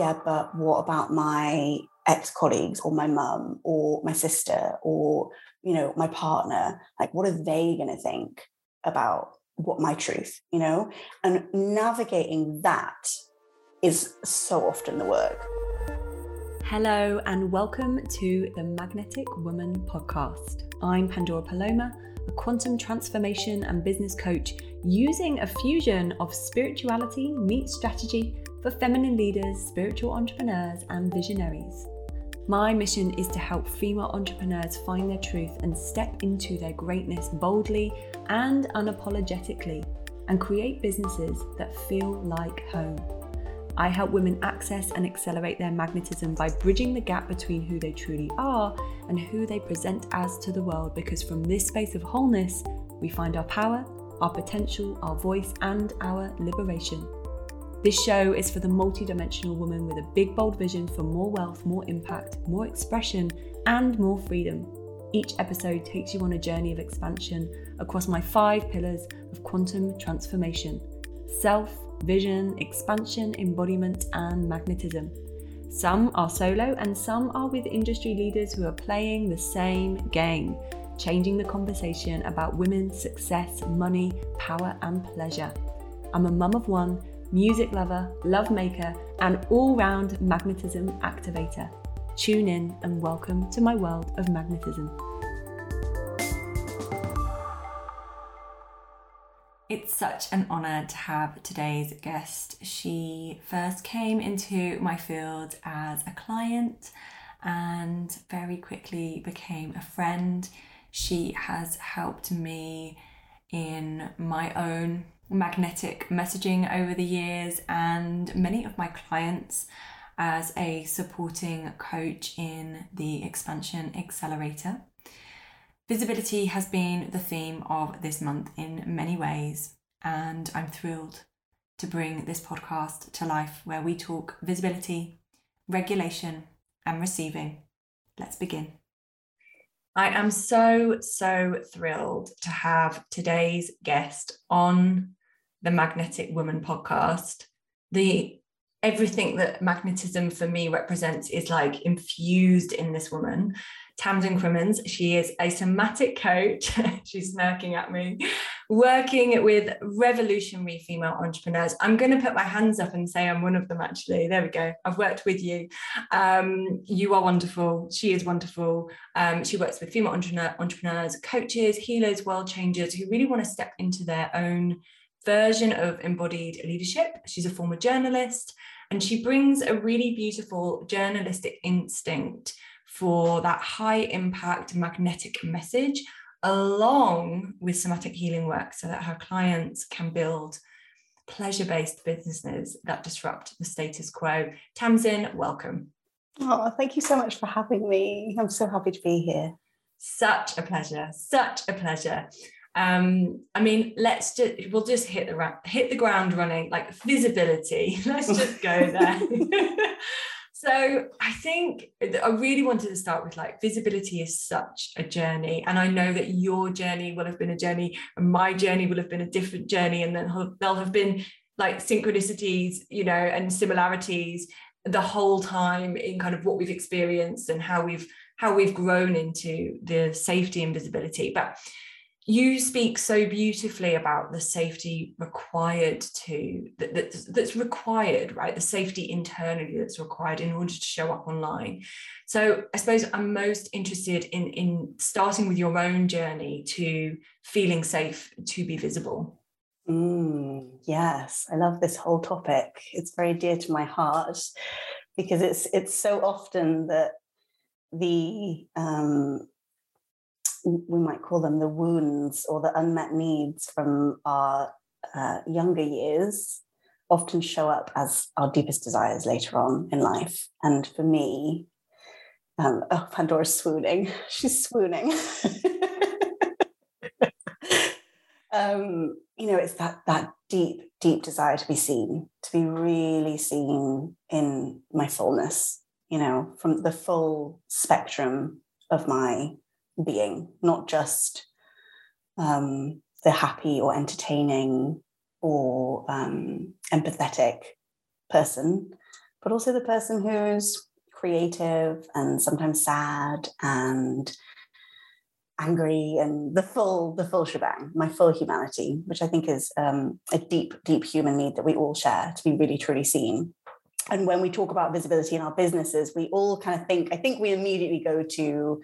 yeah, but what about my ex colleagues or my mum or my sister or, you know, my partner? Like, what are they going to think about what my truth, you know? And navigating that is so often the work. Hello, and welcome to the Magnetic Woman podcast. I'm Pandora Paloma, a quantum transformation and business coach using a fusion of spirituality meets strategy for feminine leaders, spiritual entrepreneurs, and visionaries. My mission is to help female entrepreneurs find their truth and step into their greatness boldly and unapologetically and create businesses that feel like home. I help women access and accelerate their magnetism by bridging the gap between who they truly are and who they present as to the world because from this space of wholeness, we find our power, our potential, our voice, and our liberation. This show is for the multidimensional woman with a big, bold vision for more wealth, more impact, more expression, and more freedom. Each episode takes you on a journey of expansion across my five pillars of quantum transformation self, vision, expansion, embodiment, and magnetism. Some are solo, and some are with industry leaders who are playing the same game, changing the conversation about women's success, money, power, and pleasure. I'm a mum of one music lover, love maker, and all round magnetism activator. Tune in and welcome to my world of magnetism. It's such an honour to have today's guest. She first came into my field as a client and very quickly became a friend. She has helped me in my own magnetic messaging over the years and many of my clients as a supporting coach in the Expansion Accelerator. Visibility has been the theme of this month in many ways, and I'm thrilled to bring this podcast to life where we talk visibility, regulation, and receiving. Let's begin. I am so, so thrilled to have today's guest on the Magnetic Woman podcast, the everything that magnetism for me represents is like infused in this woman. Tamsin Crimmens, she is a somatic coach. She's smirking at me, working with revolutionary female entrepreneurs. I'm going to put my hands up and say I'm one of them, actually. There we go. I've worked with you. Um, you are wonderful. She is wonderful. Um, she works with female entrepreneur, entrepreneurs, coaches, healers, world changers who really want to step into their own version of embodied leadership. She's a former journalist and she brings a really beautiful journalistic instinct for that high impact magnetic message along with somatic healing work so that her clients can build pleasure based businesses that disrupt the status quo. Tamsin, welcome. Oh, thank you so much for having me. I'm so happy to be here. Such a pleasure. Such a pleasure um i mean let's just we'll just hit the hit the ground running like visibility. Let's just go there. So i think i really wanted to start with like visibility is such a journey and i know that your journey will have been a journey and my journey will have been a different journey and then there'll have been like synchronicities you know and similarities the whole time in kind of what we've experienced and how we've how we've grown into the safety and visibility. But you speak so beautifully about the safety required to that, that, that's required right? The safety internally that's required in order to show up online. So i suppose i'm most interested in in starting with your own journey to feeling safe to be visible. Mm, yes i love this whole topic. It's very dear to my heart because it's it's so often that the um, we might call them the wounds or the unmet needs from our uh, younger years often show up as our deepest desires later on in life. And for me, um, oh, Pandora's swooning. She's swooning. um, you know, it's that that deep, deep desire to be seen, to be really seen in my fullness. You know, from the full spectrum of my being, not just um, the happy or entertaining or um, empathetic person, but also the person who's creative and sometimes sad and angry and the full the full shebang my full humanity which i think is um, a deep deep human need that we all share to be really truly seen. And when we talk about visibility in our businesses we all kind of think i think we immediately go to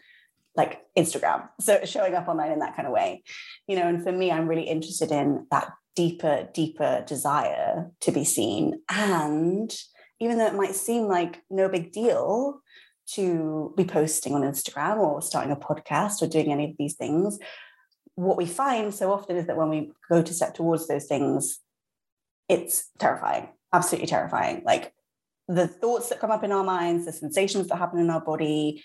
like instagram so showing up online in that kind of way you know and for me i'm really interested in that deeper deeper desire to be seen and even though it might seem like no big deal to be posting on Instagram or starting a podcast or doing any of these things, what we find so often is that when we go to step towards those things, it's terrifying, absolutely terrifying. Like the thoughts that come up in our minds, the sensations that happen in our body,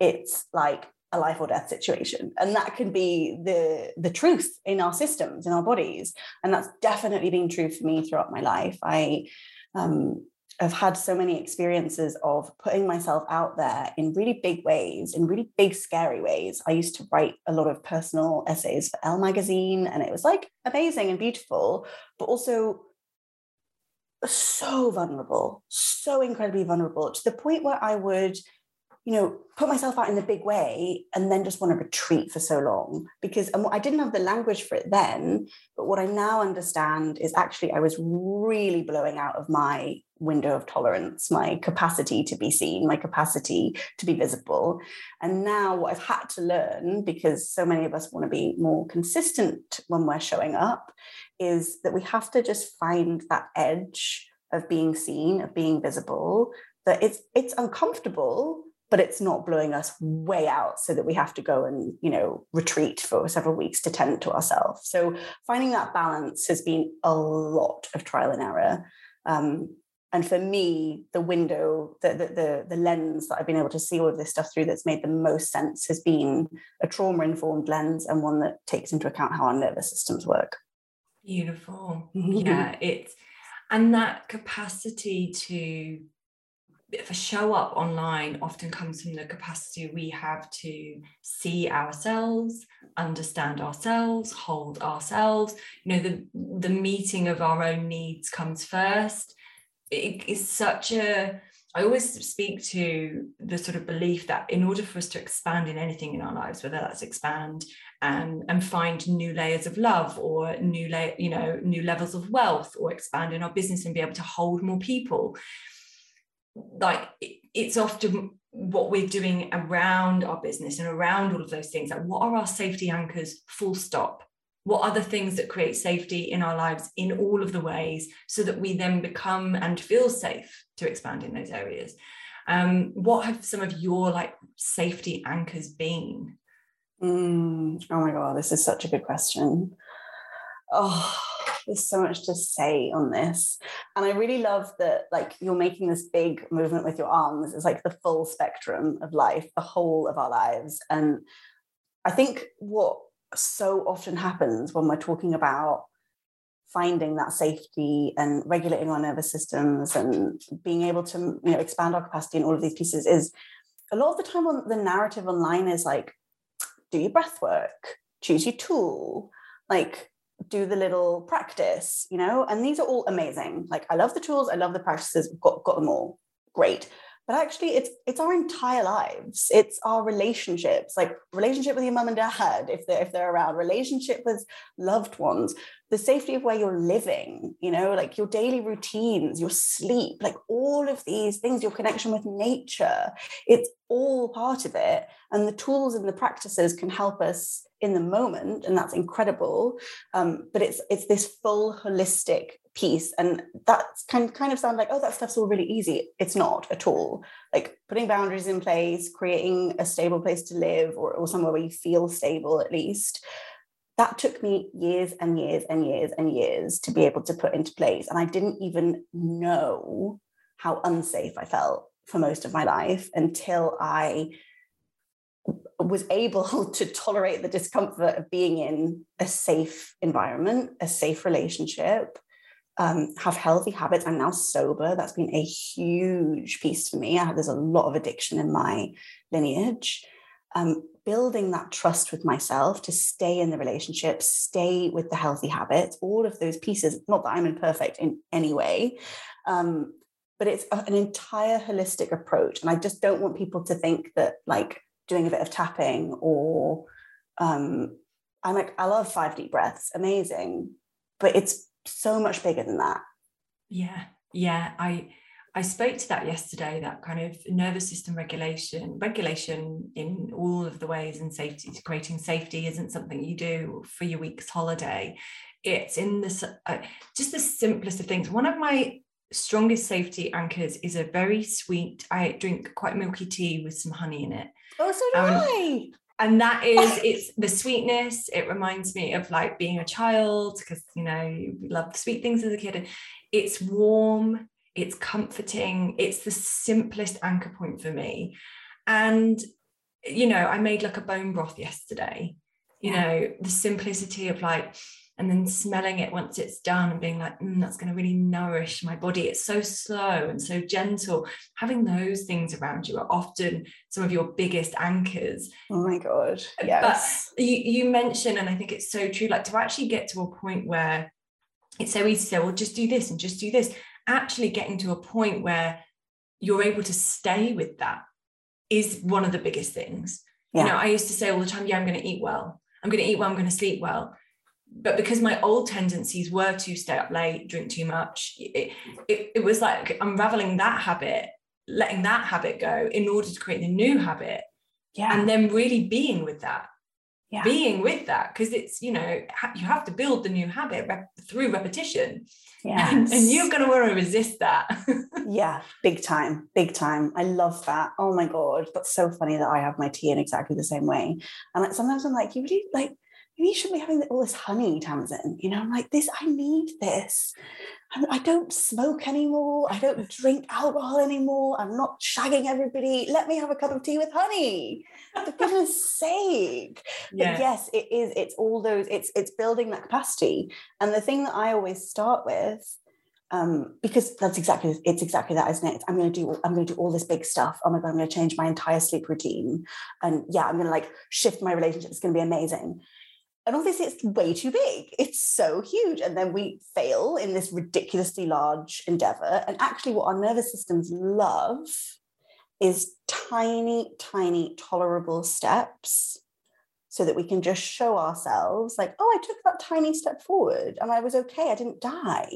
it's like a life or death situation. And that can be the the truth in our systems in our bodies. And that's definitely been true for me throughout my life. I um, I've had so many experiences of putting myself out there in really big ways, in really big, scary ways. I used to write a lot of personal essays for Elle magazine, and it was like amazing and beautiful, but also so vulnerable, so incredibly vulnerable to the point where I would you know, put myself out in the big way and then just want to retreat for so long because I didn't have the language for it then, but what I now understand is actually I was really blowing out of my window of tolerance, my capacity to be seen, my capacity to be visible. And now what I've had to learn, because so many of us want to be more consistent when we're showing up, is that we have to just find that edge of being seen, of being visible, that it's it's uncomfortable but it's not blowing us way out so that we have to go and you know retreat for several weeks to tend to ourselves. So finding that balance has been a lot of trial and error. Um, and for me the window the, the, the the lens that i've been able to see all of this stuff through that's made the most sense has been a trauma informed lens and one that takes into account how our nervous systems work. Beautiful. Yeah it's and that capacity to for show up online often comes from the capacity we have to see ourselves understand ourselves hold ourselves. You know the the meeting of our own needs comes first. It is such a I always speak to the sort of belief that in order for us to expand in anything in our lives, whether that's expand and, and find new layers of love or new layer, you know, new levels of wealth or expand in our business and be able to hold more people, like it's often what we're doing around our business and around all of those things. Like what are our safety anchors full stop? What are the things that create safety in our lives in all of the ways so that we then become and feel safe to expand in those areas? Um, what have some of your like safety anchors been? Mm, oh my god this is such a good question. Oh there's so much to say on this. And i really love that like you're making this big movement with your arms. It's like the full spectrum of life the whole of our lives. And i think what so often happens when we're talking about finding that safety and regulating our nervous systems and being able to you know expand our capacity in all of these pieces is a lot of the time on the narrative online is like do your breath work choose your tool. Like do the little practice, you know, and these are all amazing. Like I love the tools, I love the practices, got got them all. Great. But actually it's it's our entire lives. It's our relationships, like relationship with your mom and dad, if they're if they're around, relationship with loved ones, the safety of where you're living, you know, like your daily routines, your sleep, like all of these things, your connection with nature, it's all part of it. And the tools and the practices can help us in the moment and that's incredible. Um, but it's it's this full holistic piece and that can kind of sound like oh that stuff's all really easy. It's not at all. Like putting boundaries in place creating a stable place to live or, or somewhere where you feel stable at least that took me years and years and years and years to be able to put into place and i didn't even know how unsafe i felt for most of my life until i was able to tolerate the discomfort of being in a safe environment, a safe relationship, um, have healthy habits. I'm now sober. That's been a huge piece for me. I have, there's a lot of addiction in my lineage. Um, building that trust with myself to stay in the relationship, stay with the healthy habits, all of those pieces. Not that I'm imperfect in any way, um, but it's an entire holistic approach. And I just don't want people to think that like doing a bit of tapping or um, I'm like, I love five deep breaths, amazing, but it's so much bigger than that. Yeah, yeah. I I spoke to that yesterday, that kind of nervous system regulation, regulation in all of the ways and safety, creating safety isn't something you do for your week's holiday. It's in this, uh, just the simplest of things. One of my strongest safety anchors is a very sweet, I drink quite milky tea with some honey in it. Oh, so do um, I and that is it's the sweetness it reminds me of like being a child because you know we love sweet things as a kid and it's warm it's comforting it's the simplest anchor point for me. And you know i made like a bone broth yesterday you yeah. know the simplicity of like and then smelling it once it's done and being like mm, that's going to really nourish my body. It's so slow and so gentle. Having those things around you are often some of your biggest anchors. Oh my god yes but you, you mentioned and i think it's so true like to actually get to a point where it's so easy to say well just do this and just do this actually getting to a point where you're able to stay with that is one of the biggest things. Yeah. You know, I used to say all the time, yeah, I'm going to eat well. I'm going to eat well. I'm going to sleep well. But because my old tendencies were to stay up late, drink too much, it, it, it was like unraveling that habit, letting that habit go in order to create the new habit. Yeah. And then really being with that yeah. being with that because it's you know you have to build the new habit rep- through repetition. Yeah and, and, you're going to want to resist that. Yeah big time big time. I love that. Oh my god that's so funny that i have my tea in exactly the same way. And like sometimes i'm like you really like you shouldn't be having all this honey, Tamsin. You know, I'm like, this, I need this. I don't smoke anymore. I don't drink alcohol anymore. I'm not shagging everybody. Let me have a cup of tea with honey. For goodness sake. Yeah. But yes, it is. It's all those, it's it's building that capacity. And the thing that I always start with, um, because that's exactly it's exactly that, isn't it? I'm gonna do I'm gonna do all this big stuff. Oh my god, I'm gonna change my entire sleep routine. And yeah, I'm gonna like shift my relationship. It's gonna be amazing and obviously it's way too big. It's so huge. And then we fail in this ridiculously large endeavor. And actually what our nervous systems love is tiny tiny tolerable steps so that we can just show ourselves like oh i took that tiny step forward and i was okay i didn't die.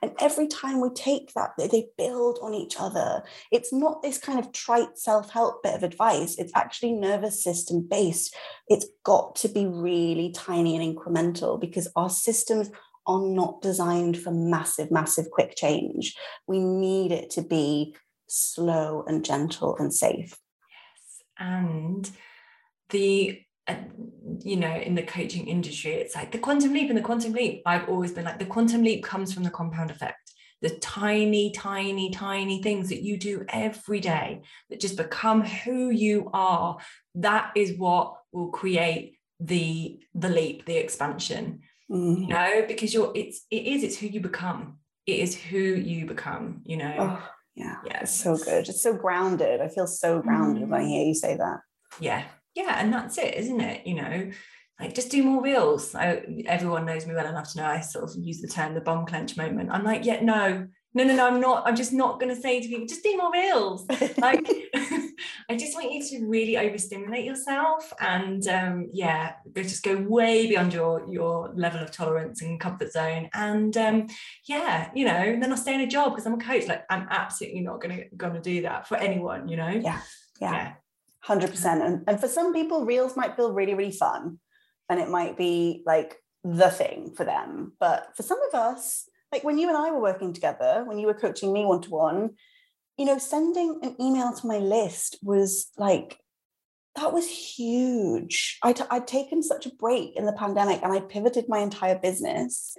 And every time we take that they build on each other. It's not this kind of trite self-help bit of advice it's actually nervous system based. It's got to be really tiny and incremental because our systems are not designed for massive massive quick change. We need it to be slow and gentle and safe. Yes and the you know in the coaching industry it's like the quantum leap and the quantum leap. I've always been like the quantum leap comes from the compound effect. The tiny tiny tiny things that you do every day that just become who you are that is what will create the the leap the expansion. Mm. you know because you're it's it is it's who you become. It is who you become you know? Oh, yeah. Yeah. It's so good. It's so grounded. I feel so grounded mm. when i mm. hear you say that. Yeah yeah and that's it isn't it? You know like just do more reels. I, everyone knows me well enough to know i sort of use the term the bomb clench moment. I'm like yeah no no no no i'm not i'm just not going to say to people just do more reels. Like i just want you to really overstimulate yourself and um, yeah just go way beyond your your level of tolerance and comfort zone. And um, yeah you know then i'll stay in a job because i'm a coach. Like i'm absolutely not going to going to do that for anyone you know? Yeah yeah, yeah. 100% and, and for some people reels might feel really really fun and it might be like the thing for them. But for some of us like when you and i were working together when you were coaching me one to one you know sending an email to my list was like that was huge. I t- I'd taken such a break in the pandemic and i pivoted my entire business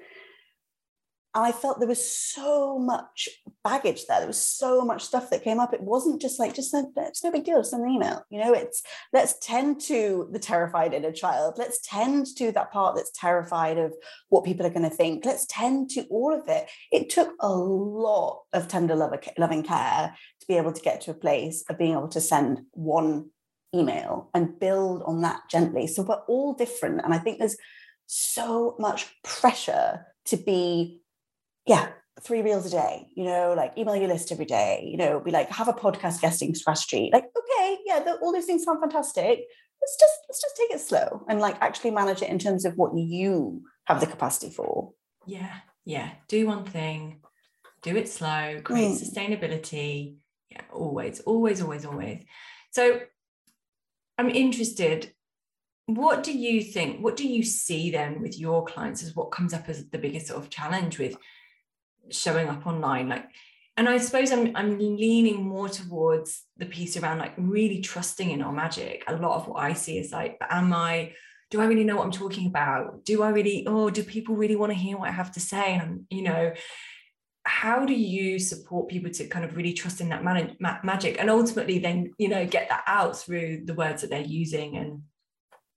I felt there was so much baggage there. There was so much stuff that came up. It wasn't just like, just send, it's no big deal, send an email. You know, it's let's tend to the terrified inner child. Let's tend to that part that's terrified of what people are going to think. Let's tend to all of it. It took a lot of tender uh, loving care to be able to get to a place of being able to send one email and build on that gently. So we're all different. And I think there's so much pressure to be yeah, three reels a day, you know, like email your list every day, you know, be like, have a podcast guesting strategy. Like, okay, yeah, the, all those things sound fantastic. Let's just let's just take it slow and like actually manage it in terms of what you have the capacity for. Yeah, yeah. Do one thing, do it slow, create mm. sustainability. Yeah, always, always, always, always. So I'm interested. What do you think? What do you see then with your clients as what comes up as the biggest sort of challenge with showing up online? Like, and I suppose I'm I'm leaning more towards the piece around like really trusting in our magic. A lot of what I see is like, am I do I really know what I'm talking about? Do I really, oh, do people really want to hear what I have to say? And you know, how do you support people to kind of really trust in that man- ma- magic and ultimately then you know get that out through the words that they're using and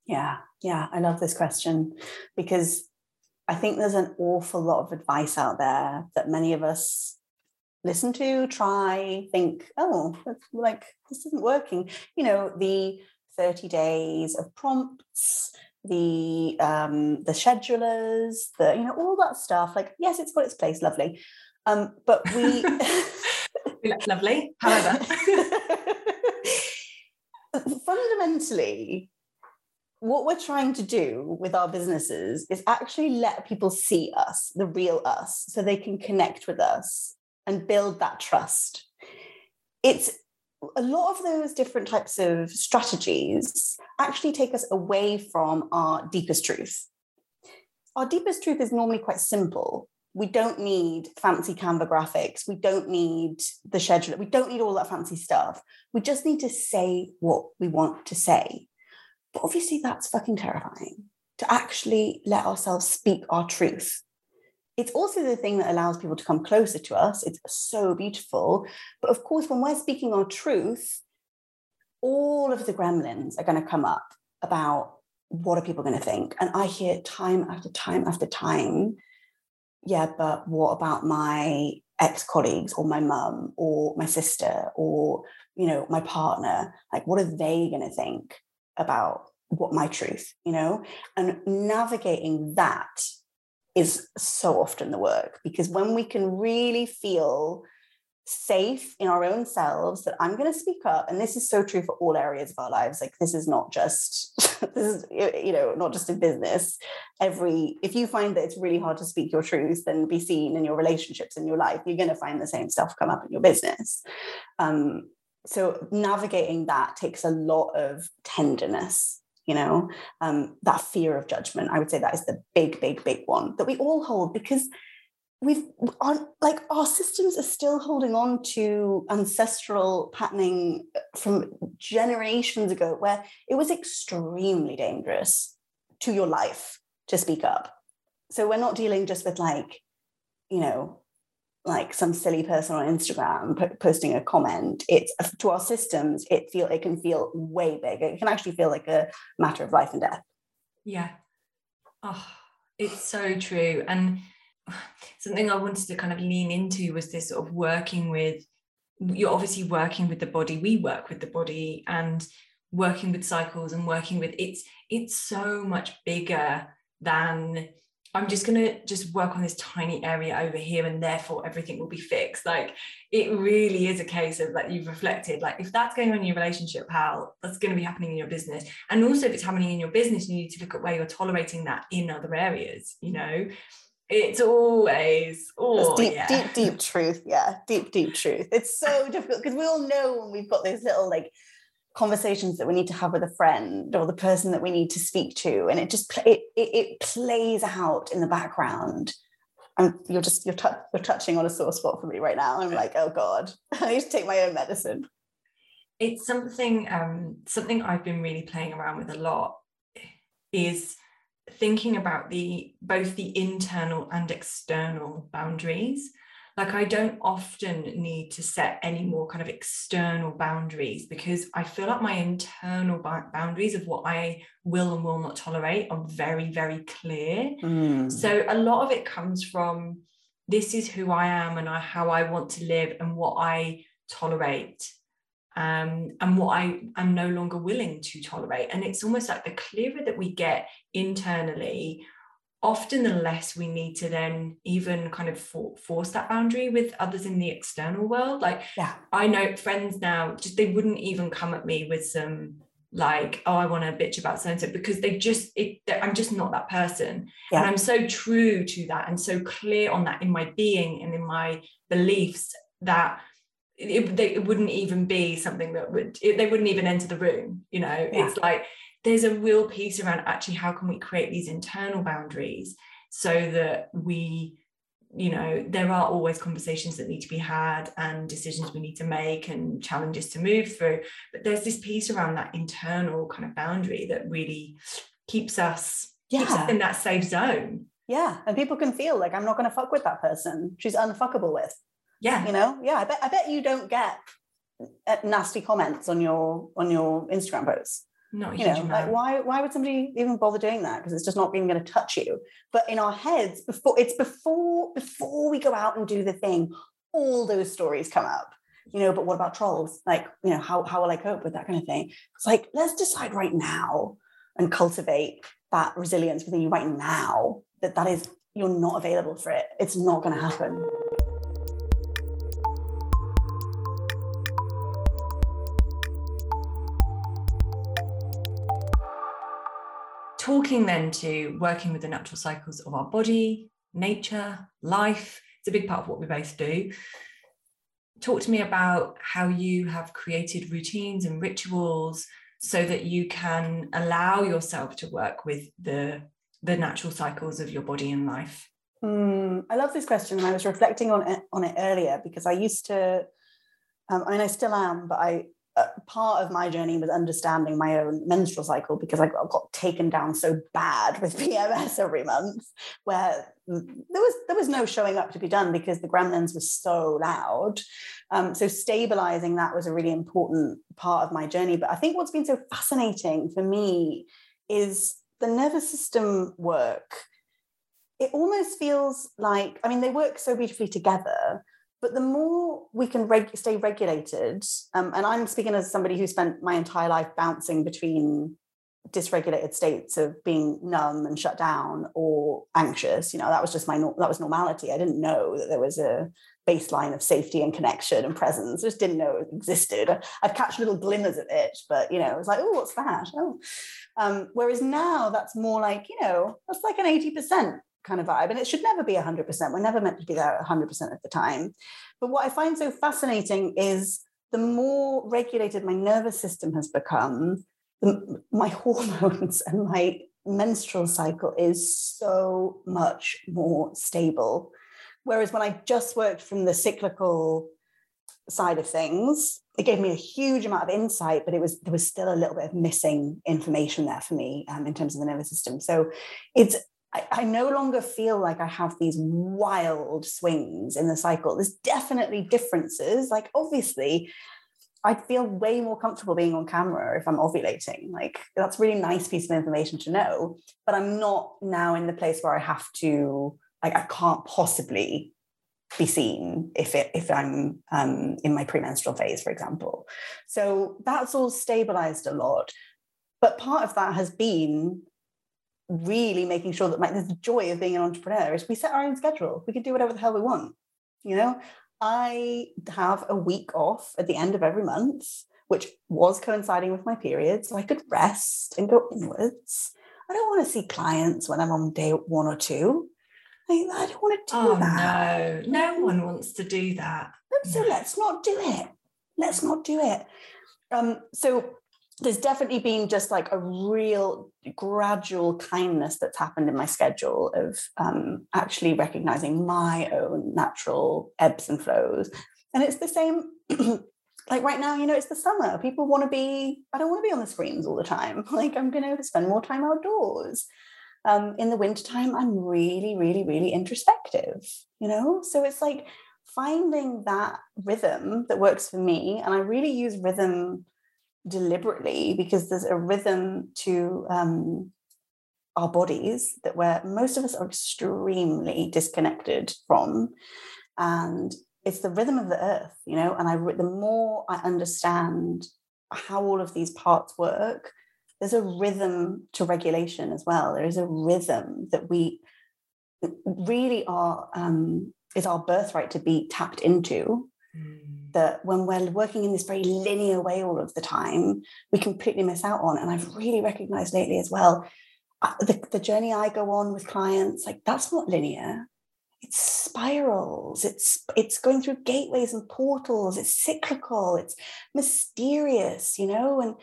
yeah yeah i love this question because i think there's an awful lot of advice out there that many of us listen to try think oh like this isn't working. You know the 30 days of prompts the um the schedulers the you know all that stuff. Like yes it's got its place lovely. Um, but we lovely. However, fundamentally, what we're trying to do with our businesses is actually let people see us, the real us, so they can connect with us and build that trust. It's a lot of those different types of strategies actually take us away from our deepest truth. Our deepest truth is normally quite simple we don't need fancy Canva graphics. We don't need the scheduler. We don't need all that fancy stuff. We just need to say what we want to say. But obviously, that's fucking terrifying to actually let ourselves speak our truth. It's also the thing that allows people to come closer to us. It's so beautiful. But of course, when we're speaking our truth, all of the gremlins are going to come up about what are people going to think. And I hear time after time after time yeah, but what about my ex colleagues or my mum or my sister or, you know, my partner? Like, what are they going to think about what my truth, you know? And navigating that is so often the work because when we can really feel safe in our own selves that I'm going to speak up. And this is so true for all areas of our lives. Like this is not just this is you know not just in business. Every if you find that it's really hard to speak your truth and be seen in your relationships in your life, you're going to find the same stuff come up in your business. Um, so navigating that takes a lot of tenderness you know? Um, that fear of judgment i would say that is the big big big one that we all hold because we've on like our systems are still holding on to ancestral patterning from generations ago where it was extremely dangerous to your life to speak up. So we're not dealing just with like you know like some silly person on instagram posting a comment it's uh, to our systems it feel it can feel way big. It can actually feel like a matter of life and death. Yeah. Oh it's so true. And something I wanted to kind of lean into was this sort of working with you're obviously working with the body. We work with the body and working with cycles and working with it's it's so much bigger than I'm just going to just work on this tiny area over here and therefore everything will be fixed. Like it really is a case of like you've reflected, like if that's going on in your relationship, how that's going to be happening in your business. And also if it's happening in your business, you need to look at where you're tolerating that in other areas, you know? It's always oh deep, yeah. deep, deep truth. Yeah, deep, deep truth. It's so difficult because we all know when we've got those little like conversations that we need to have with a friend or the person that we need to speak to, and it just it it, it plays out in the background. And you're just you're, t- you're touching on a sore spot for me right now. I'm like, oh god, I need to take my own medicine. It's something um, something I've been really playing around with a lot. Is thinking about the both the internal and external boundaries like i don't often need to set any more kind of external boundaries because i feel like my internal boundaries of what i will and will not tolerate are very very clear mm. so a lot of it comes from this is who i am and I, how i want to live and what i tolerate um, and what I am no longer willing to tolerate. And it's almost like the clearer that we get internally often the less we need to then even kind of for, force that boundary with others in the external world like yeah i know friends now just they wouldn't even come at me with some like oh i want to bitch about so and so because they just it, i'm just not that person yeah. and i'm so true to that and so clear on that in my being and in my beliefs that it, they, it wouldn't even be something that would it, they wouldn't even enter the room you know yeah. it's like there's a real piece around actually how can we create these internal boundaries so that we you know there are always conversations that need to be had and decisions we need to make and challenges to move through. But there's this piece around that internal kind of boundary that really keeps us, yeah. keeps us in that safe zone. Yeah and people can feel like i'm not going to fuck with that person. She's unfuckable with yeah. you know? Yeah i bet i bet you don't get uh, nasty comments on your on your instagram posts not you know, like why why would somebody even bother doing that? Because it's just not even going to touch you. But in our heads, before it's before before we go out and do the thing, all those stories come up. You know, but what about trolls? Like, you know, how how will I cope with that kind of thing? It's like, let's decide right now and cultivate that resilience within you right now, that that is you're not available for it. It's not going to happen. Talking then to working with the natural cycles of our body, nature, life, it's a big part of what we both do. Talk to me about how you have created routines and rituals so that you can allow yourself to work with the, the natural cycles of your body and life. Mm, I love this question, and I was reflecting on it on it earlier because I used to. Um, I mean, I still am, but I part of my journey was understanding my own menstrual cycle because I got taken down so bad with PMS every month, where there was there was no showing up to be done because the gremlins were so loud. Um, so stabilizing that was a really important part of my journey. But I think what's been so fascinating for me is the nervous system work. It almost feels like I mean they work so beautifully together but the more we can reg- stay regulated, um, and I'm speaking as somebody who spent my entire life bouncing between dysregulated states of being numb and shut down or anxious. You know, that was just my that was normality. I didn't know that there was a baseline of safety and connection and presence. I just didn't know it existed. I'd catch little glimmers of it, but you know, it was like, oh, what's that? Oh. Um, whereas now that's more like, you know, that's like an 80% kind of vibe. And it should never be 100%. We're never meant to be there 100% of the time. But what I find so fascinating is the more regulated my nervous system has become, the, my hormones and my menstrual cycle is so much more stable. Whereas when I just worked from the cyclical side of things, it gave me a huge amount of insight, but it was there was still a little bit of missing information there for me um, in terms of the nervous system. So it's I, I, no longer feel like I have these wild swings in the cycle. There's definitely differences. Like, obviously, I'd feel way more comfortable being on camera if I'm ovulating. Like, that's really nice piece of information to know. But I'm not now in the place where I have to, like, I can't possibly be seen if it if I'm um, in my premenstrual phase, for example. So that's all stabilized a lot. But part of that has been really making sure that my, there's the joy of being an entrepreneur is we set our own schedule. We can do whatever the hell we want. You know, I have a week off at the end of every month, which was coinciding with my period. So I could rest and go inwards. I don't want to see clients when I'm on day one or two. I, I don't want to do oh, that. No, no one wants to do that. So let's not do it. Let's not do it. Um, so there's definitely been just like a real gradual kindness that's happened in my schedule of um, actually recognizing my own natural ebbs and flows. And it's the same, like right now, you know, it's the summer. People want to be, I don't want to be on the screens all the time. Like I'm going to spend more time outdoors. Um, in the wintertime, I'm really, really, really introspective, you know? So it's like finding that rhythm that works for me. And I really use rhythm deliberately because there's a rhythm to um, our bodies that where most of us are extremely disconnected from and it's the rhythm of the earth you know and i the more i understand how all of these parts work there's a rhythm to regulation as well. There is a rhythm that we really are um, is our birthright to be tapped into. Mm. That when we're working in this very linear way all of the time, we completely miss out on. And I've really recognized lately as well, uh, the, the journey I go on with clients, like that's not linear. It's spirals. It's it's going through gateways and portals. It's cyclical. It's mysterious you know? And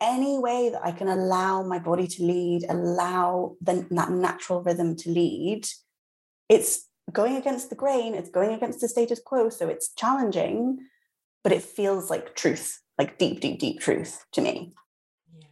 any way that i can allow my body to lead allow the, that natural rhythm to lead it's going against the grain it's going against the status quo so it's challenging but it feels like truth like deep deep deep truth to me Yeah.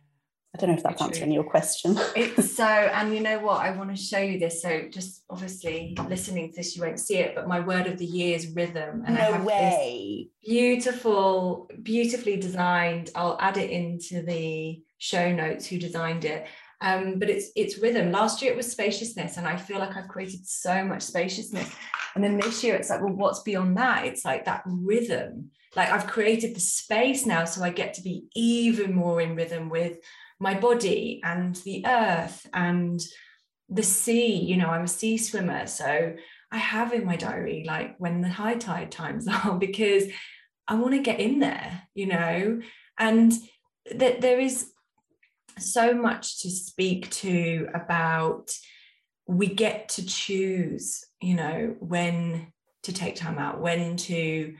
I don't know if that's answering your question. it's so, and you know what? I want to show you this. So, just obviously listening to this, you won't see it, but my word of the year is rhythm. And no way. Beautiful, beautifully designed. I'll add it into the show notes who designed it. Um, but it's it's rhythm. Last year it was spaciousness, and I feel like I've created so much spaciousness. And then this year it's like, well, what's beyond that? It's like that rhythm. Like I've created the space now, so I get to be even more in rhythm with my body and the earth and the sea you know i'm a sea swimmer so i have in my diary like when the high tide times are because i want to get in there you know and that there is so much to speak to about we get to choose you know when to take time out when to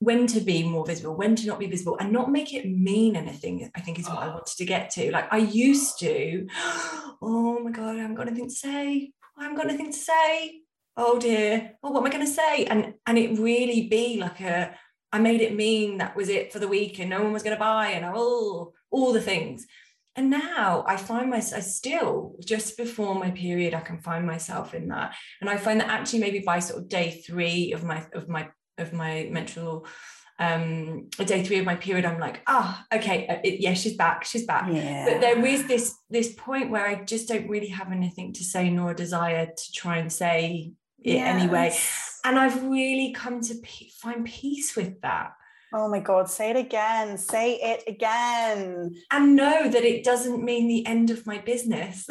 when to be more visible, when to not be visible, and not make it mean anything, I think is what I ah. wanted to get to. Like I used to, oh my God, I haven't got anything to say. I haven't got anything to say. Oh dear. Oh, what am I going to say? And and it really be like a, I made it mean that was it for the week and no one was going to buy and oh, all the things. And now I find myself I still just before my period, I can find myself in that. And I find that actually maybe by sort of day three of my of my of my menstrual um day three of my period i'm like ah oh, okay uh, it, yeah she's back she's back yeah. but there is this this point where i just don't really have anything to say nor a desire to try and say it yes. anyway and i've really come to find peace with that Oh my God, say it again. Say it again. And know that it doesn't mean the end of my business,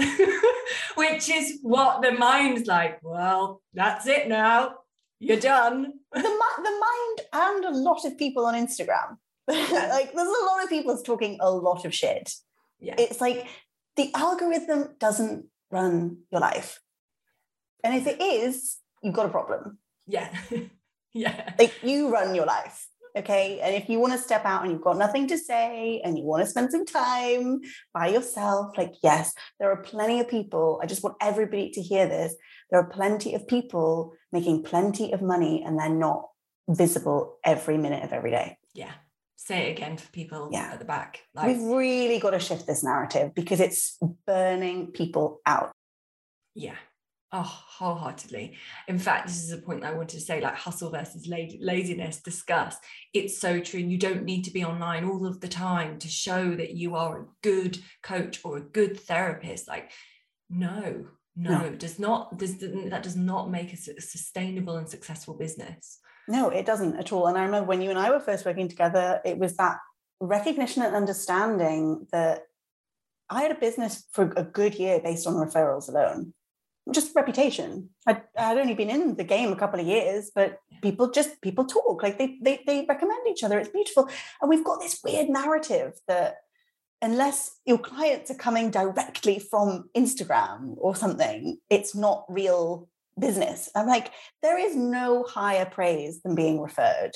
which is what the mind's like. Well, that's it now. You're done. The, the mind and a lot of people on Instagram. like there's a lot of people talking a lot of shit. Yeah. It's like the algorithm doesn't run your life. And if it is, you've got a problem. Yeah. yeah. Like you run your life. Okay. And if you want to step out and you've got nothing to say and you want to spend some time by yourself, like, yes, there are plenty of people. I just want everybody to hear this. There are plenty of people making plenty of money and they're not visible every minute of every day. Yeah. Say it again for people yeah. at the back. Like, We've really got to shift this narrative because it's burning people out. Yeah. Oh, wholeheartedly. In fact, this is a point I wanted to say like hustle versus laziness discussed. It's so true. And you don't need to be online all of the time to show that you are a good coach or a good therapist. Like, no, no, no. does not, does, that does not make a sustainable and successful business. No, it doesn't at all. And I remember when you and I were first working together, it was that recognition and understanding that I had a business for a good year based on referrals alone just reputation. I'd, I'd only been in the game a couple of years, but people just people talk like they, they they recommend each other. It's beautiful, and we've got this weird narrative that unless your clients are coming directly from Instagram or something, it's not real business. I'm like, there is no higher praise than being referred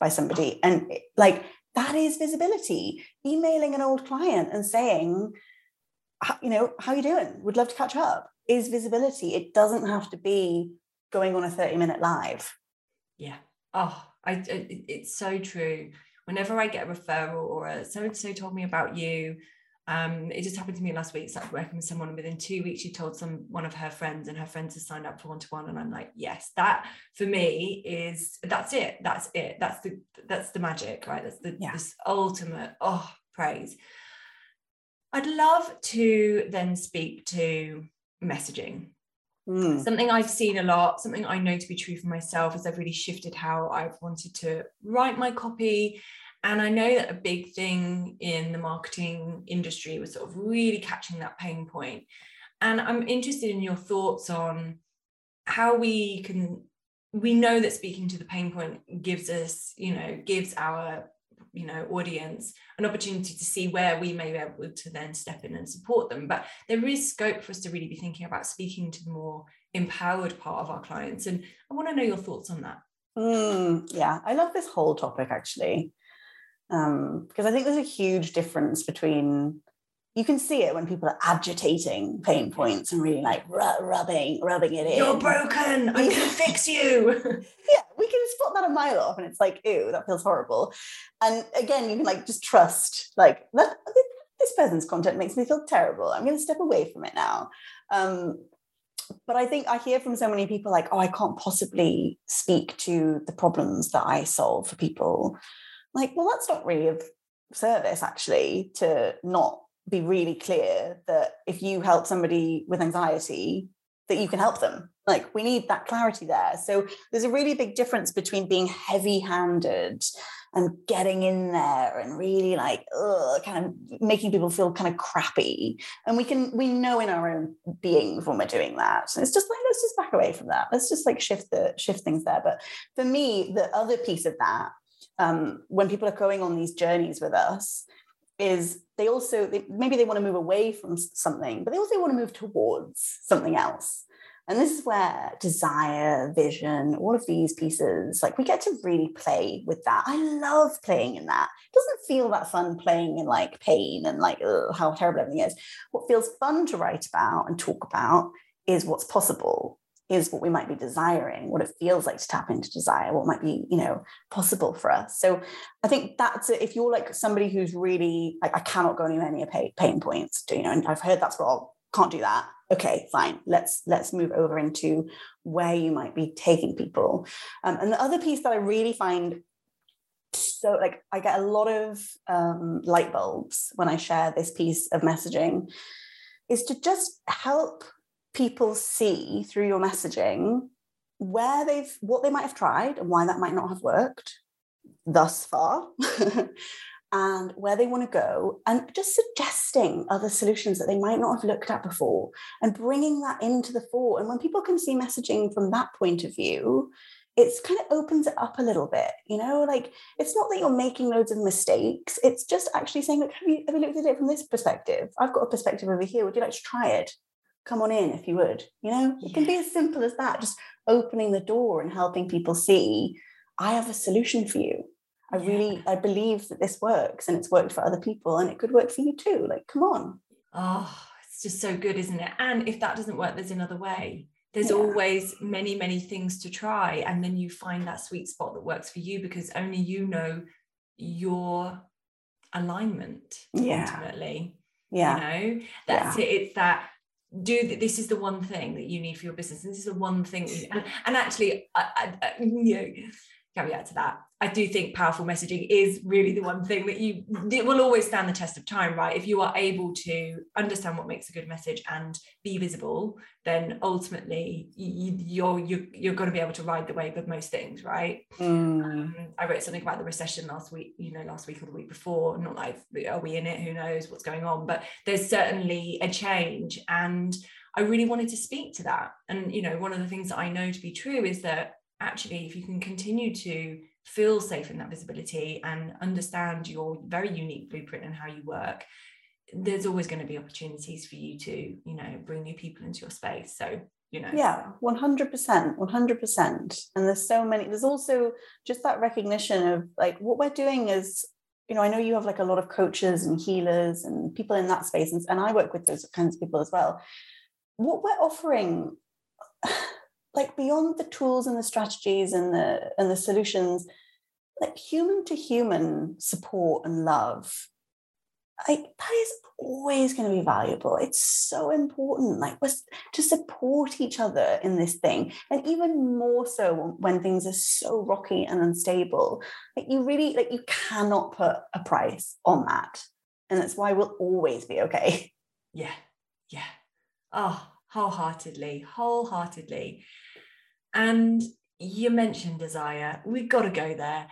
by somebody, and like that is visibility. Emailing an old client and saying, you know, how are you doing? Would love to catch up is visibility. It doesn't have to be going on a 30 minute live. Yeah. Oh, I, it's so true. Whenever I get a referral or a so and so told me about you, um, it just happened to me last week. Started working with someone, and within two weeks, she told some one of her friends, and her friends has signed up for one to one. And I'm like, yes, that for me is that's it. That's it. That's the that's the magic, right? That's the yeah. this ultimate oh praise. I'd love to then speak to messaging. Mm. Something I've seen a lot, something I know to be true for myself, is I've really shifted how I've wanted to write my copy And I know that a big thing in the marketing industry was sort of really catching that pain point. And I'm interested in your thoughts on how we can we know that speaking to the pain point gives us, you know, gives our you know audience an opportunity to see where we may be able to then step in and support them. But there is scope for us to really be thinking about speaking to the more empowered part of our clients. And i want to know your thoughts on that. Mm, yeah i love this whole topic actually. Um, because i think there's a huge difference between you can see it when people are agitating pain points and really like rubbing rubbing it in. You're broken. I'm gonna fix you. yeah, we can spot that a mile off, and it's like, ew, that feels horrible. And again, you can like just trust, like that this person's content makes me feel terrible. I'm going to step away from it now. Um, but I think I hear from so many people like, oh, I can't possibly speak to the problems that I solve for people. Like, well, that's not really of service actually to not be really clear that if you help somebody with anxiety, that you can help them. Like we need that clarity there. So there's a really big difference between being heavy-handed and getting in there and really like ugh, kind of making people feel kind of crappy. And we can we know in our own beings when we're doing that. So it's just like let's just back away from that. Let's just like shift the shift things there. But for me, the other piece of that, um, when people are going on these journeys with us, is they also they, maybe they want to move away from something but they also want to move towards something else. And this is where desire vision all of these pieces like we get to really play with that. I love playing in that. It doesn't feel that fun playing in like pain and like how terrible everything is. What feels fun to write about and talk about is what's possible is what we might be desiring, what it feels like to tap into desire, what might be, you know, possible for us. So I think that's if you're like somebody who's really like, I cannot go anywhere near pain, points, you know, and I've heard that's wrong, can't do that. Okay, fine. Let's let's move over into where you might be taking people. Um, and the other piece that I really find so like I get a lot of um, light bulbs when I share this piece of messaging is to just help people see through your messaging where they've what they might have tried and why that might not have worked thus far and where they want to go and just suggesting other solutions that they might not have looked at before and bringing that into the fore. And when people can see messaging from that point of view it's kind of opens it up a little bit you know? Like it's not that you're making loads of mistakes it's just actually saying look have you, have you looked at it from this perspective? I've got a perspective over here would you like to try it come on in if you would you know? It can be as simple as that just opening the door and helping people see i have a solution for you. I really i believe that this works and it's worked for other people and it could work for you too like come on. Oh it's just so good isn't it? And if that doesn't work there's another way. There's yeah. always many many things to try and then you find that sweet spot that works for you because only you know your alignment yeah. ultimately yeah. you know that's yeah. it it's that do this is the one thing that you need for your business and this is the one thing and, and actually I, I, I, you know caveat to that. I do think powerful messaging is really the one thing that you it will always stand the test of time right? If you are able to understand what makes a good message and be visible then ultimately you, you're you're, you're going to be able to ride the wave of most things right? Mm. um, i wrote something about the recession last week you know last week or the week before not like are we in it? Who knows what's going on? But there's certainly a change and I really wanted to speak to that. And, you know, one of the things that I know to be true is that actually, if you can continue to feel safe in that visibility and understand your very unique blueprint and how you work, there's always going to be opportunities for you to, you know, bring new people into your space. So, you know. Yeah, 100%, 100%. And there's so many, there's also just that recognition of like what we're doing is you know, I know you have like a lot of coaches and healers and people in that space, and, and I work with those kinds of people as well. What we're offering like beyond the tools and the strategies and the and the solutions like human to human support and love like that is always going to be valuable. It's so important like to support each other in this thing and even more so when things are so rocky and unstable. Like you really like you cannot put a price on that and that's why we'll always be okay. Yeah yeah. Oh wholeheartedly wholeheartedly and you mentioned desire. We've got to go there.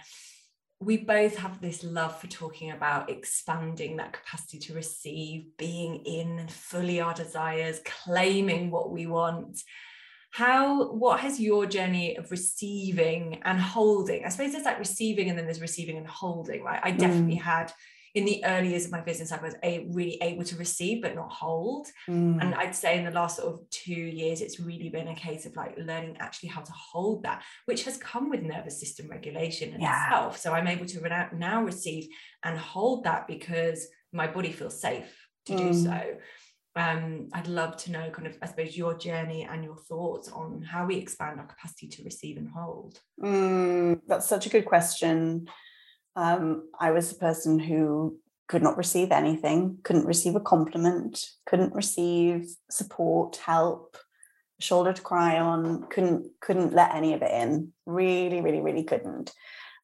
we both have this love for talking about expanding that capacity to receive, being in fully our desires, claiming what we want. How, what has your journey of receiving and holding? I suppose there's like receiving and then there's receiving and holding, right? I definitely mm. had in the early years of my business, I was a, really able to receive but not hold. Mm. And I'd say in the last sort of two years, it's really been a case of like learning actually how to hold that, which has come with nervous system regulation in yeah. itself. So I'm able to now receive and hold that because my body feels safe to mm. do so. Um, I'd love to know kind of, I suppose, your journey and your thoughts on how we expand our capacity to receive and hold. Mm, that's such a good question. Um, I was a person who could not receive anything, couldn't receive a compliment, couldn't receive support, help, shoulder to cry on, couldn't couldn't let any of it in. Really, really, really couldn't.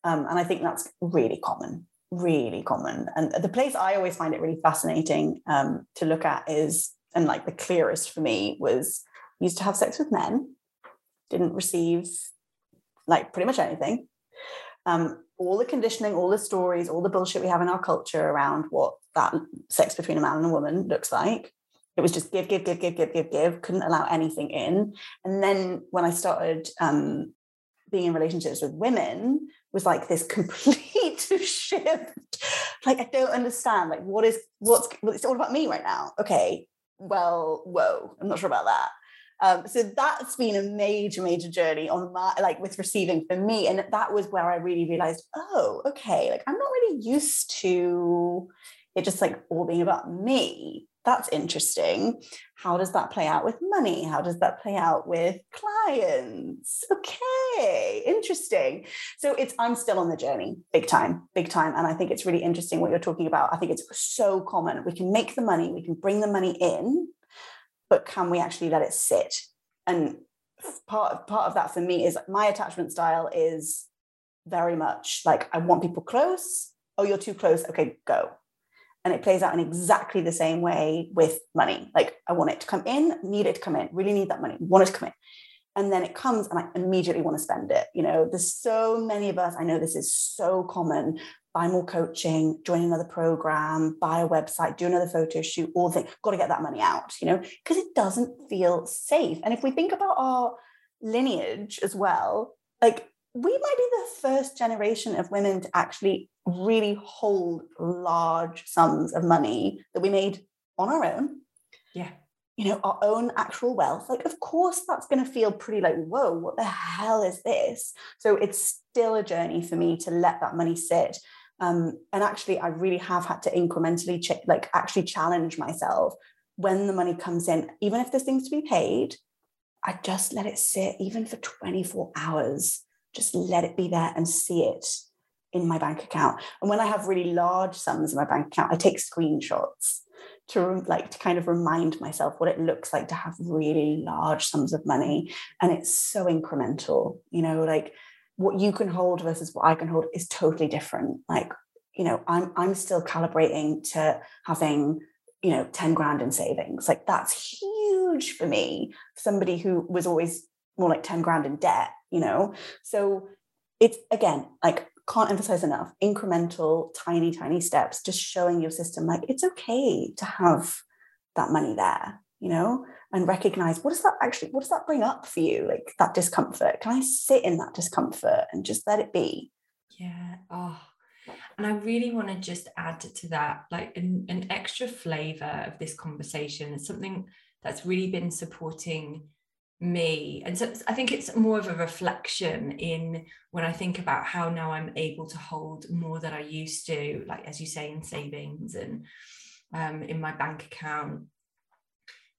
Um, and I think that's really common, really common. And the place I always find it really fascinating um, to look at is, and like the clearest for me was used to have sex with men, didn't receive like pretty much anything. Um, all the conditioning, all the stories, all the bullshit we have in our culture around what that sex between a man and a woman looks like. It was just give, give, give, give, give, give, give, couldn't allow anything in. And then when I started um, being in relationships with women, was like this complete shift. Like, I don't understand. Like, what is, what's, it's all about me right now. Okay, well, whoa, I'm not sure about that. Um, so that's been a major, major journey on my like with receiving for me. And that was where I really realized, oh, okay, like I'm not really used to it just like all being about me. That's interesting. How does that play out with money? How does that play out with clients? Okay, interesting. So it's I'm still on the journey, big time, big time. And I think it's really interesting what you're talking about. I think it's so common. We can make the money, we can bring the money in, but can we actually let it sit? And part of, part of that for me is my attachment style is very much like I want people close. Oh, you're too close. Okay, go. And it plays out in exactly the same way with money. Like I want it to come in, need it to come in, really need that money, want it to come in. And then it comes and I immediately want to spend it. You know, there's so many of us, I know this is so common buy more coaching, join another program, buy a website, do another photo shoot, all the things. Got to get that money out, you know, because it doesn't feel safe. And if we think about our lineage as well, like we might be the first generation of women to actually really hold large sums of money that we made on our own. Yeah. You know, our own actual wealth. Like, of course, that's going to feel pretty like, whoa, what the hell is this? So it's still a journey for me to let that money sit um, and actually, I really have had to incrementally, ch- like, actually challenge myself when the money comes in, even if there's things to be paid. I just let it sit, even for 24 hours. Just let it be there and see it in my bank account. And when I have really large sums in my bank account, I take screenshots to like to kind of remind myself what it looks like to have really large sums of money. And it's so incremental, you know, like what you can hold versus what I can hold is totally different. Like, you know, I'm I'm still calibrating to having, you know, 10 grand in savings. Like that's huge for me, somebody who was always more like 10 grand in debt, you know. So it's again like can't emphasize enough incremental tiny tiny steps just showing your system like it's okay to have that money there you know and recognize what does that actually what does that bring up for you? Like that discomfort. Can i sit in that discomfort and just let it be? Yeah. Oh. And i really want to just add to that like an, an extra flavor of this conversation. It's something that's really been supporting me. And so i think it's more of a reflection in when i think about how now i'm able to hold more than i used to like as you say in savings and um, in my bank account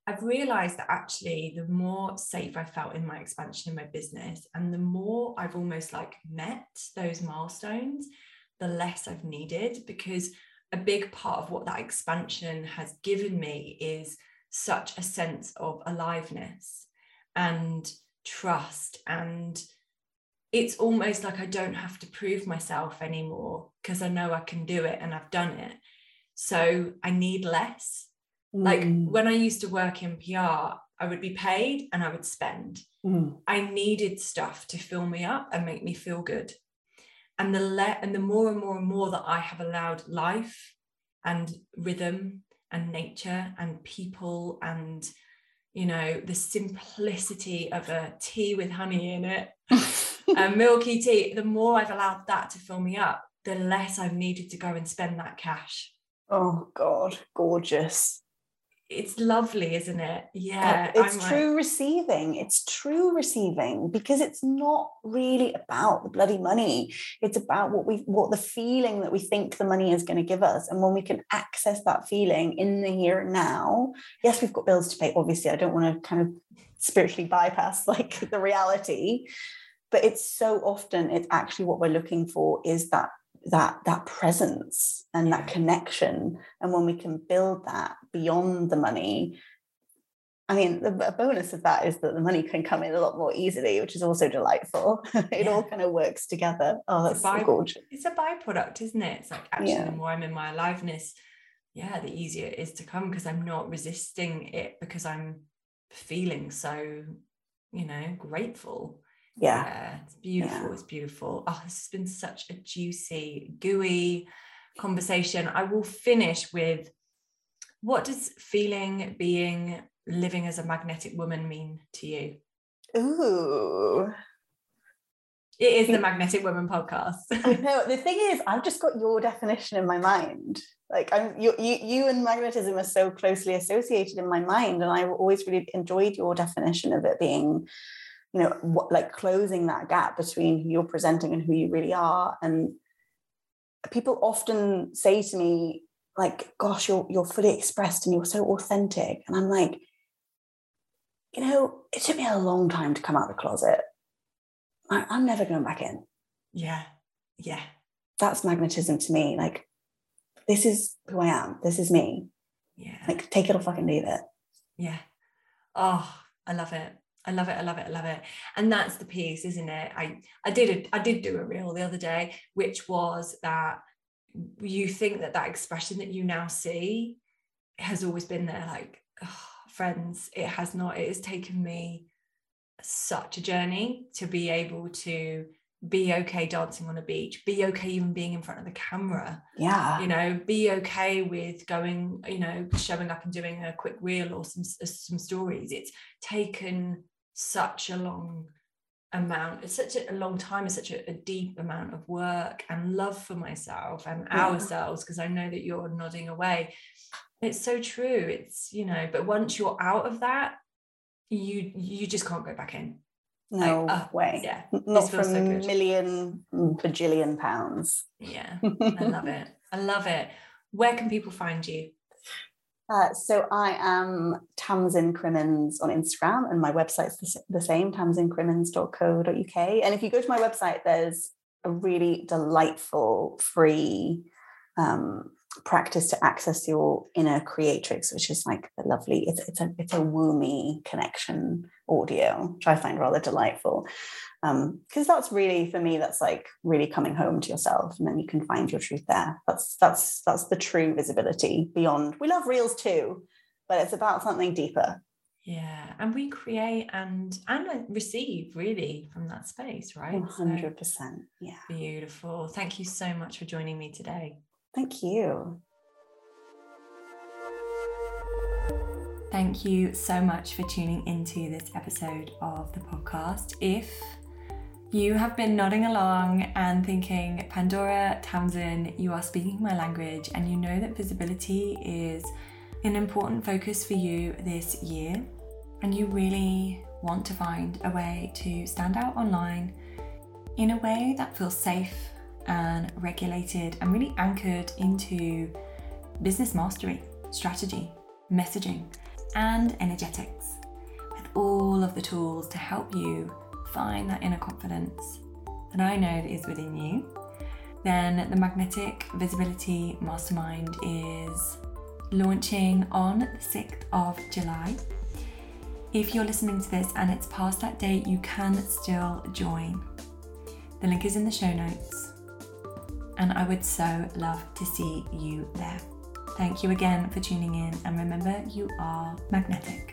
I've realized that actually the more safe I felt in my expansion in my business and the more I've almost like met those milestones, the less I've needed because a big part of what that expansion has given me is such a sense of aliveness and trust and it's almost like I don't have to prove myself anymore because I know I can do it and I've done it. So I need less like mm. when I used to work in PR, I would be paid and I would spend. Mm. I needed stuff to fill me up and make me feel good. and the le- and the more and more and more that I have allowed life and rhythm and nature and people and you know the simplicity of a tea with honey in it a milky tea the more i've allowed that to fill me up the less i've needed to go and spend that cash oh god gorgeous it's lovely, isn't it? Uh, yeah. It's I'm true like... receiving. It's true receiving because it's not really about the bloody money. It's about what we what the feeling that we think the money is going to give us. And when we can access that feeling in the here and now, yes, we've got bills to pay. Obviously, I don't want to kind of spiritually bypass like the reality. But it's so often it's actually what we're looking for is that that that presence and that mm. connection. And when we can build that beyond the money i mean the, a bonus of that is that the money can come in a lot more easily which is also delightful. It yeah. all kind of works together. Oh that's by, so gorgeous. it's a byproduct isn't it? It's like actually yeah. the more i'm in my aliveness yeah the easier it is to come because i'm not resisting it because i'm feeling so you know grateful yeah. yeah it's beautiful. Yeah. It's beautiful. Oh, this has been such a juicy, gooey conversation. I will finish with what does feeling, being, living as a magnetic woman mean to you? Ooh. It is the Magnetic Woman podcast. no, the thing is, I've just got your definition in my mind. Like I'm you, you you and magnetism are so closely associated in my mind. And I always really enjoyed your definition of it being you know what, like closing that gap between who you're presenting and who you really are. And people often say to me like gosh you're you're fully expressed and you're so authentic. And i'm like you know it took me a long time to come out of the closet. I, i'm never going back in. Yeah. Yeah. That's magnetism to me. Like this is who i am. This is me. Yeah. Like take it or fucking leave it. Yeah. Oh i love it I love it. I love it. I love it. And that's the piece, isn't it? I I did a, I did do a reel the other day, which was that you think that that expression that you now see has always been there. Like, oh, friends, it has not. It has taken me such a journey to be able to be okay dancing on a beach be okay even being in front of the camera yeah you know be okay with going you know showing up and doing a quick reel or some some stories it's taken such a long amount it's such a long time it's such a, a deep amount of work and love for myself and yeah. ourselves because i know that you're nodding away. It's so true it's you know but once you're out of that you you just can't go back in. No like, uh, way. yeah not for a so million bajillion pounds. Yeah i love it. I love it. Where can people find you uh, so I am Tamsin Crimmens on Instagram, and my website's the, the same, tamsincrimmens.co.uk. And if you go to my website, there's a really delightful free um, practice to access your inner creatrix, which is like the lovely, it's, it's a it's a woomy connection audio, which I find rather delightful. Um because um, that's really for me that's like really coming home to yourself and then you can find your truth there. That's that's that's the true visibility beyond we love reels too but it's about something deeper. Yeah and we create and and receive really from that space right? 100% so, yeah. Beautiful. Thank you so much for joining me today thank you Thank you so much for tuning into this episode of the podcast. If you have been nodding along and thinking, Pandora, Tamsin, you are speaking my language, and you know that visibility is an important focus for you this year, and you really want to find a way to stand out online in a way that feels safe and regulated and really anchored into business mastery, strategy, messaging, and energetics, with all of the tools to help you find that inner confidence that I know is within you, then the Magnetic Visibility Mastermind is launching on the 6th of July. If you're listening to this and it's past that date, you can still join. The link is in the show notes, and I would so love to see you there. Thank you again for tuning in, and remember, you are magnetic.